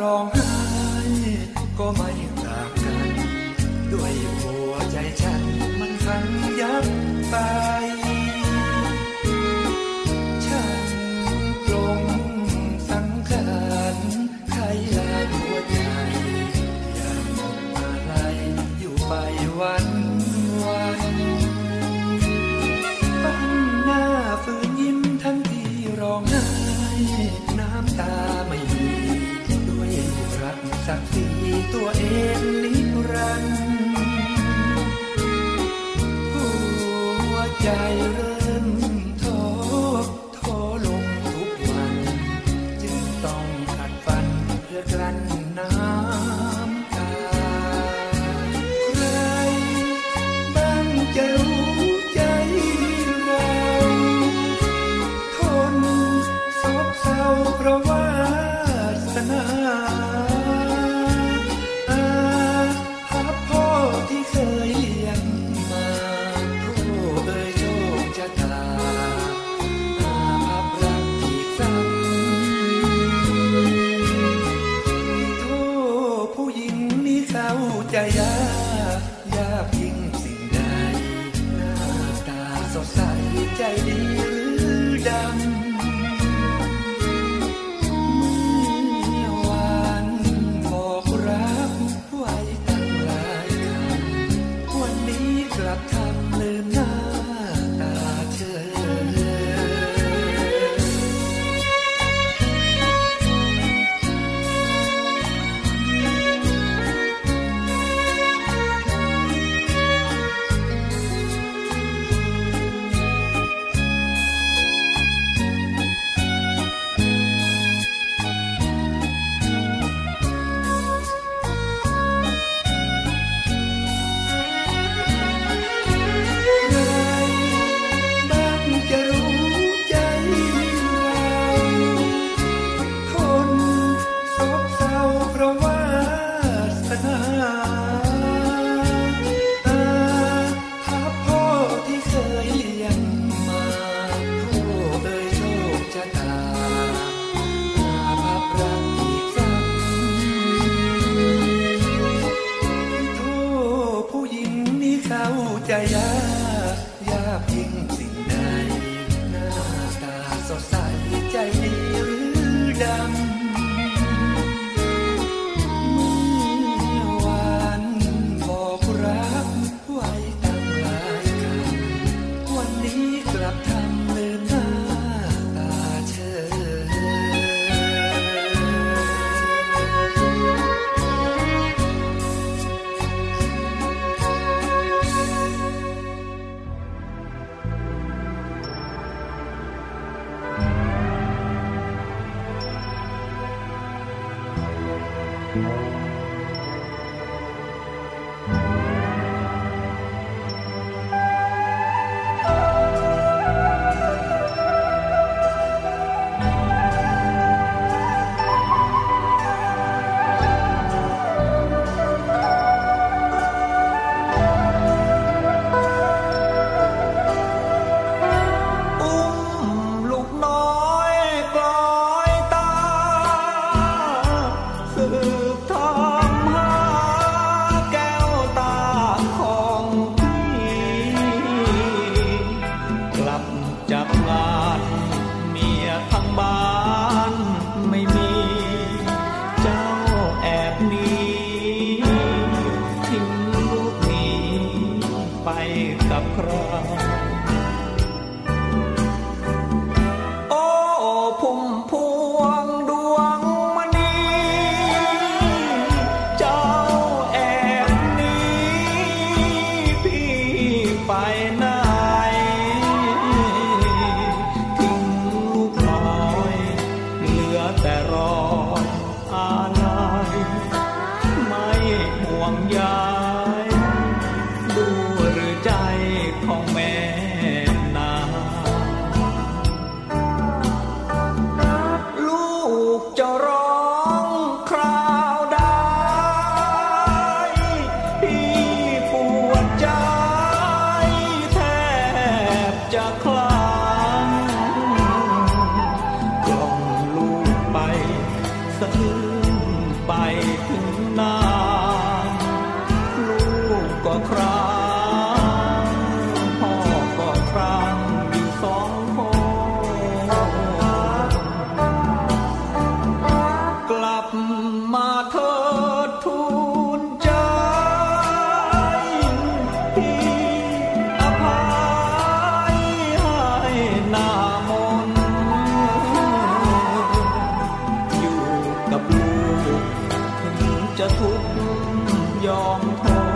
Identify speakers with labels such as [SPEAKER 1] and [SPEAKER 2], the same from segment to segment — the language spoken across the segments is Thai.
[SPEAKER 1] ร้องไห้ก็ไม่ ว ก จะทุกข์ยอมทน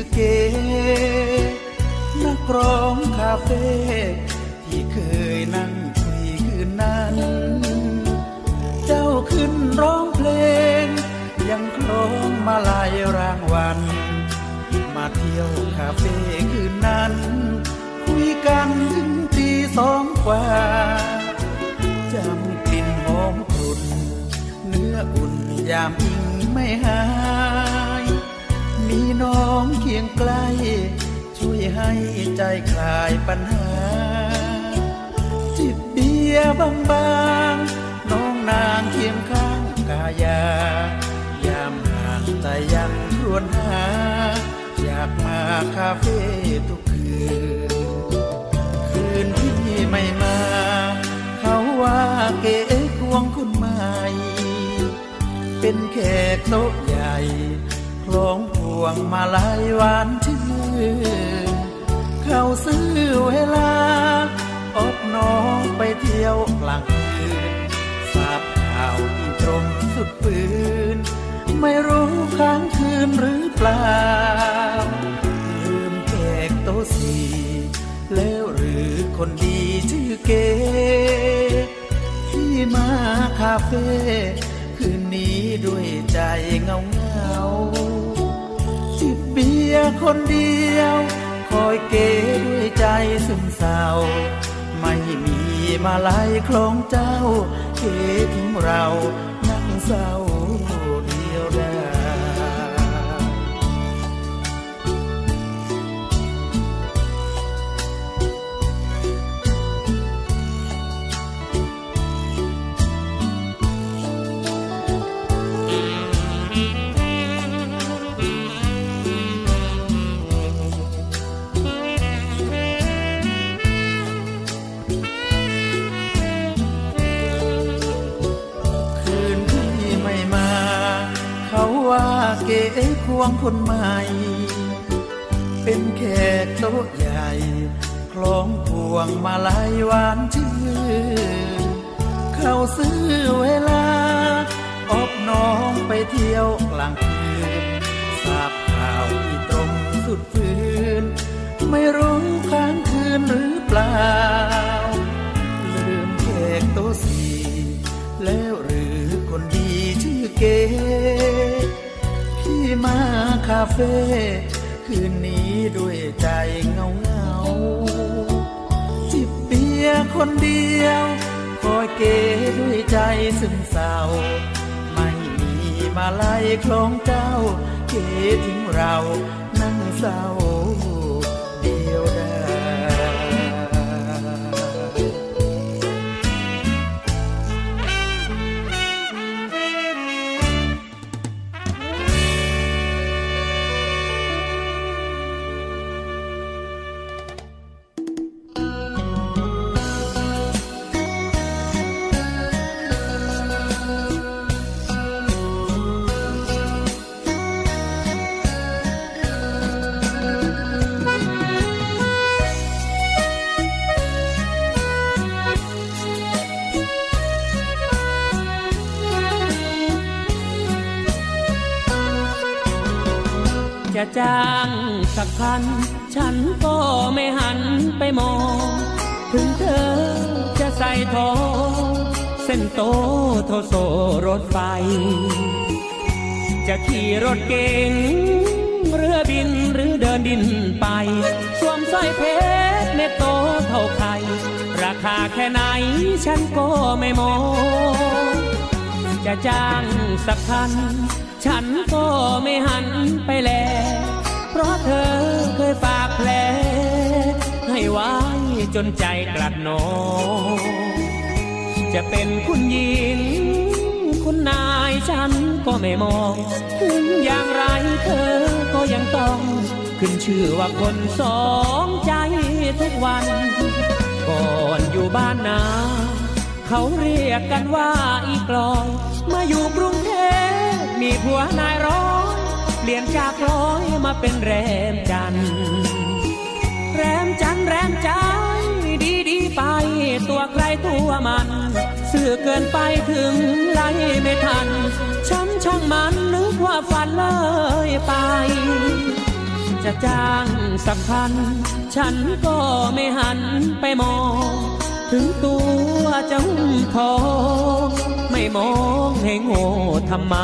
[SPEAKER 2] อเก๋นักร้องคาเฟ่ที่เคยนั่งคุยคืนนั้น เจ้าขึ้นร้องเพลง ยังคล้องมาลายรางวัล มาเที่ยวคาเฟ่คืนนั้น คุยกันถึงตีสองกว่าจำกลิ่นหอมกลดเจ้าอุ่นยามอิงไม่หาย มีน้องเคียงใกล้ ช่วยให้ใจคลายปัญหา จิบเบียร์บางน้องนางเคียงข้างกายา ยามห่างใจยังครวญหา อยากมาคาเฟ่ทุกคืน คืนที่ไม่มา เขาว่าเก๋ควงคุณใหม่ เป็นแขกโต๊ะใหญ่คล้อง วงมาลายหวานชื่นเขาซื้อเวลา อบน้องไปเที่ยวกลางคืนทราบข่าวที่ตรงสุดปืน ไม่รู้ค้างคืนหรือเปล่า ลืมแขกโตสีแล้วหรือคนดีชื่อเก๋ที่มาคาเฟ่คืนนี้ด้วยใจเงาเงา จิบเบียร์คนเดียว คอยเก๋ด้วยใจซึมเศร้า ไม่มีมาลายคลองเจ้าเก๋ทิ้งเรานั่งเศร้าเดียวดาย ควงคนใหม่ เป็นแขกโต๊ะใหญ่คล้องพวงมาลายหวานชื่นเข้าซื้อเวลา อบน้องไปเที่ยวกลางคืนทราบข่าวที่ตรงสุดฟืนไม่รู้ค้างคืนหรือเปล่า ลืมแขกโต๊ะสี่แล้วหรือคนดีชื่อเก๋าเฟ่คืนนี้ด้วยใจเงาเงาจิบเบียร์คนเดียว คอยเก๋ด้วยใจซึมเศร้า ไม่มีมาไล่คล้องเจ้า เก๋ทิ้งเรานั่งเศร้า
[SPEAKER 3] จ้างสักพัน ฉันก็ไม่หันไปมอง ถึงเธอจะใส่ทองเส้นโตโทโซรถไฟ จะขี่รถเก๋งเรือบินหรือเดินดินไป สวมสร้อยเพชรเม็ดโตเท่าไข่ราคาแค่ไหนฉันก็ไม่มอง จะจ้างสักพัน ฉันก็ไม่หันไปแล เพราะเธอเคยฝากแผลให้ไว้จนใจกลัดหนอจะเป็นคุณหญิง คุณนายฉันก็ไม่มอง ถึงอย่างไรเธอก็ยังต้อง ขึ้นชื่อว่าคนสองใจทุกวัน ก่อนอยู่บ้านนา เขาเรียกกันว่าอีกลอยมาอยู่กรุงเทพ มีผัวนายร้อยเปลี่ยนจากร้อยมาเป็นแรมจันทร์แรมจันทร์แรมใจดีดีไป ตัวใครตัวมันสื่อเกินไปถึงไล่ไม่ทันฉันช่างมันนึกว่าฝันเลยไป จะจ้างสักพัน ฉันก็ไม่หันไปมอง ถึงตัวจะหุ้มทอง ไม่มองให้โง่ทำไม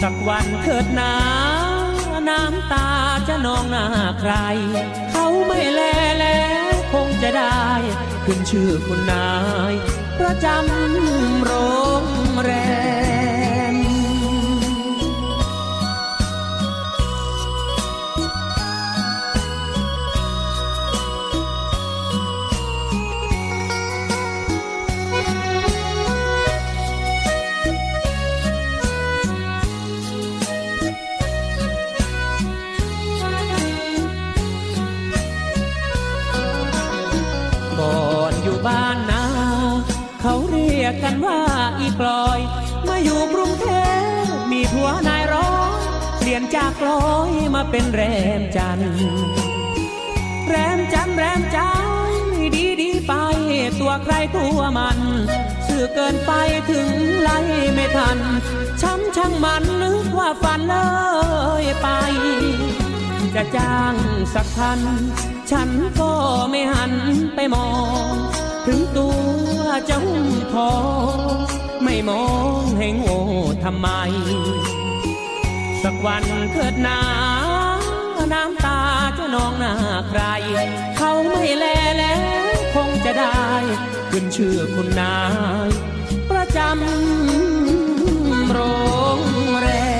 [SPEAKER 3] สักวันเกิดนาน้ำตาจะนองหน้าใคร เขาไม่แลแล้วคงจะได้ ขึ้นชื่อคุณนาย ประจำโรงแรม ลี่ยนจากลอยมาเป็นแรมจันทร์แรมจันทร์แรมใจดีดีไปตัวใครตัวมันสื่อเกินไปถึงไล่ไม่ทัน ช้ำช่างมันนึกว่าฝันเลยไป จะจ้างสักพัน ฉันก็ไม่หันไปมอง ถึงตัวเจ้าทองไม่มองให้โง่ทำไม สักวันเกิดหนาน้ำตาจะนองหน้าใคร เขาไม่แลแล้วคงจะได้ ขึ้นชื่อคุณนาย ประจำโรงแรม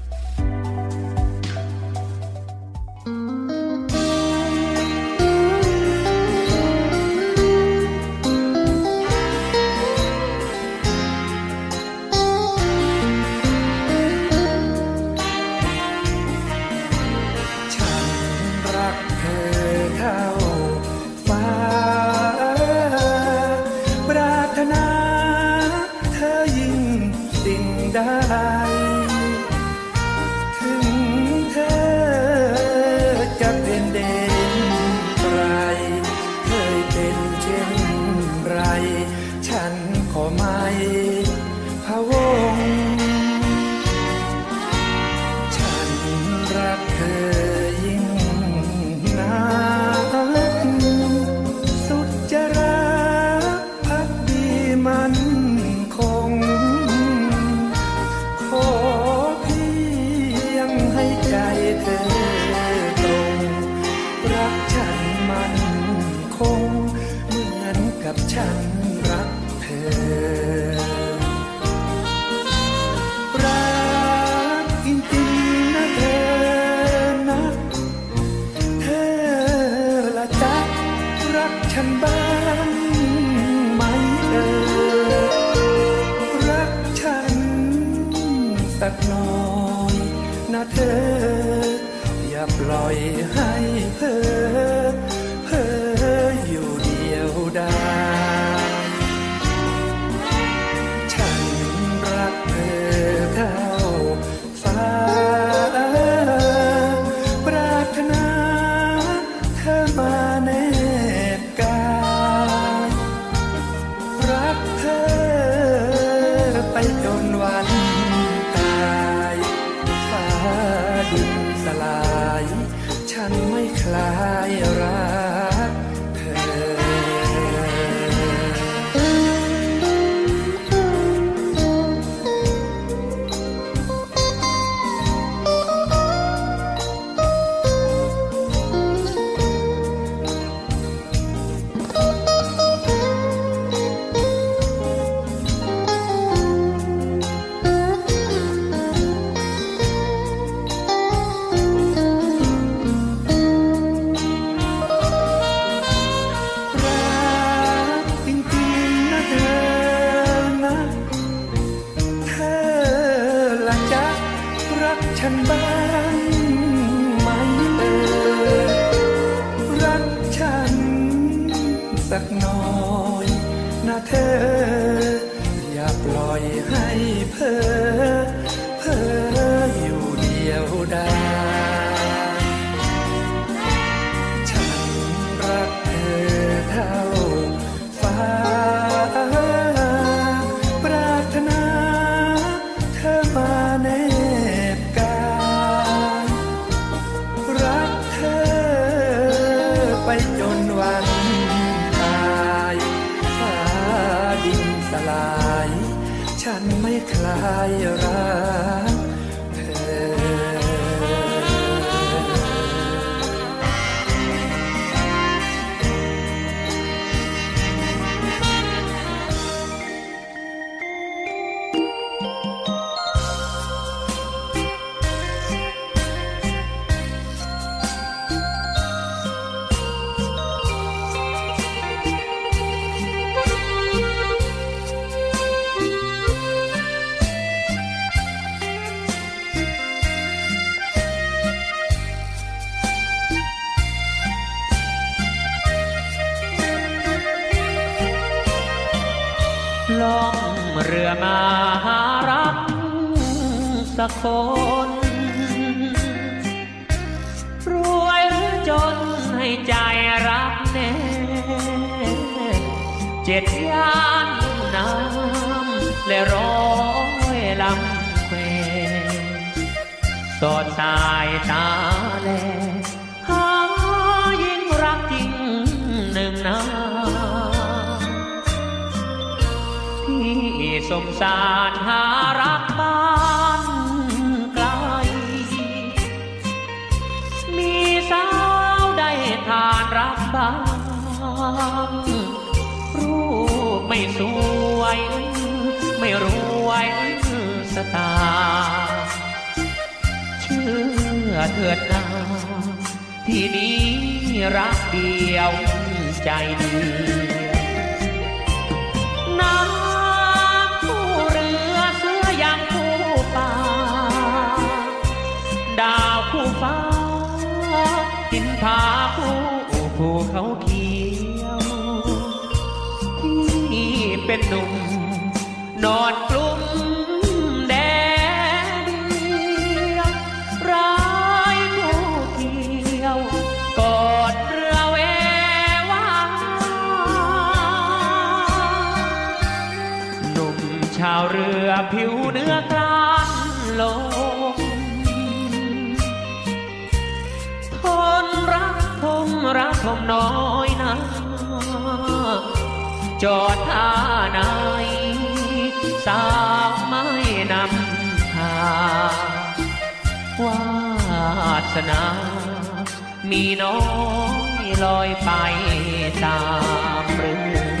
[SPEAKER 2] อยให้เธอ สักคนร
[SPEAKER 3] วยหรือจนให้ใจรักแน่ เจ็ดย่านน้ำและร้อยลำแควสอดสายตาแลหายิ่งรักจริงหนึ่งนาที่สมสารหารัก อเถิดนาที่นี้รักเดียวใจเดียวน้ำผู้เรือเสือยังผู้ป่า ดาวคู่ฟ้าหินผาผู้ภูเขาเขียวที่เป็นหนุ่มนอน จอดท่าไหนสาวไม่นำทาวาสนา มีน้อยลอยไปตามเรือ